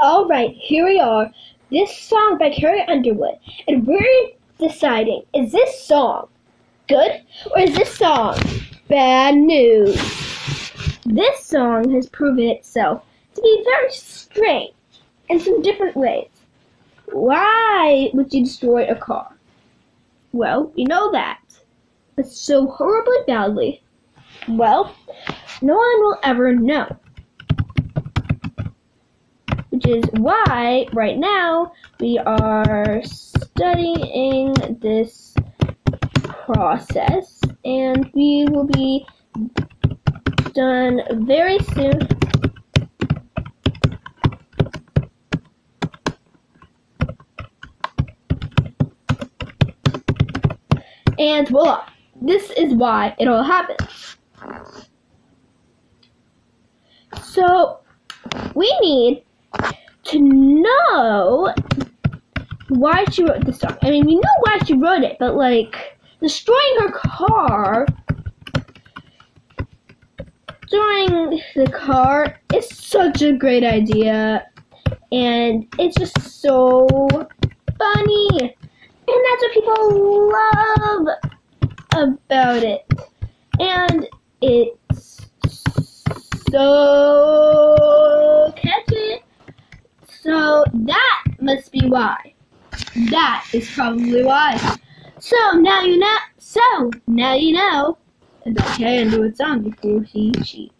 Alright, here we are. This song by Carrie Underwood. And we're deciding is this song good or is this song bad news? This song has proven itself to be very strange in some different ways. Why would you destroy a car? Well, we know that. But so horribly badly. Well, no one will ever know which is why right now we are studying this process and we will be done very soon. And voila, this is why it all happens. So, we need to know why she wrote the song. I mean, we know why she wrote it, but like destroying her car, destroying the car is such a great idea, and it's just so funny, and that's what people love about it, and it's so must be why. That is probably why. So now you know. So now you know about Carrie Underwood's song before he cheats.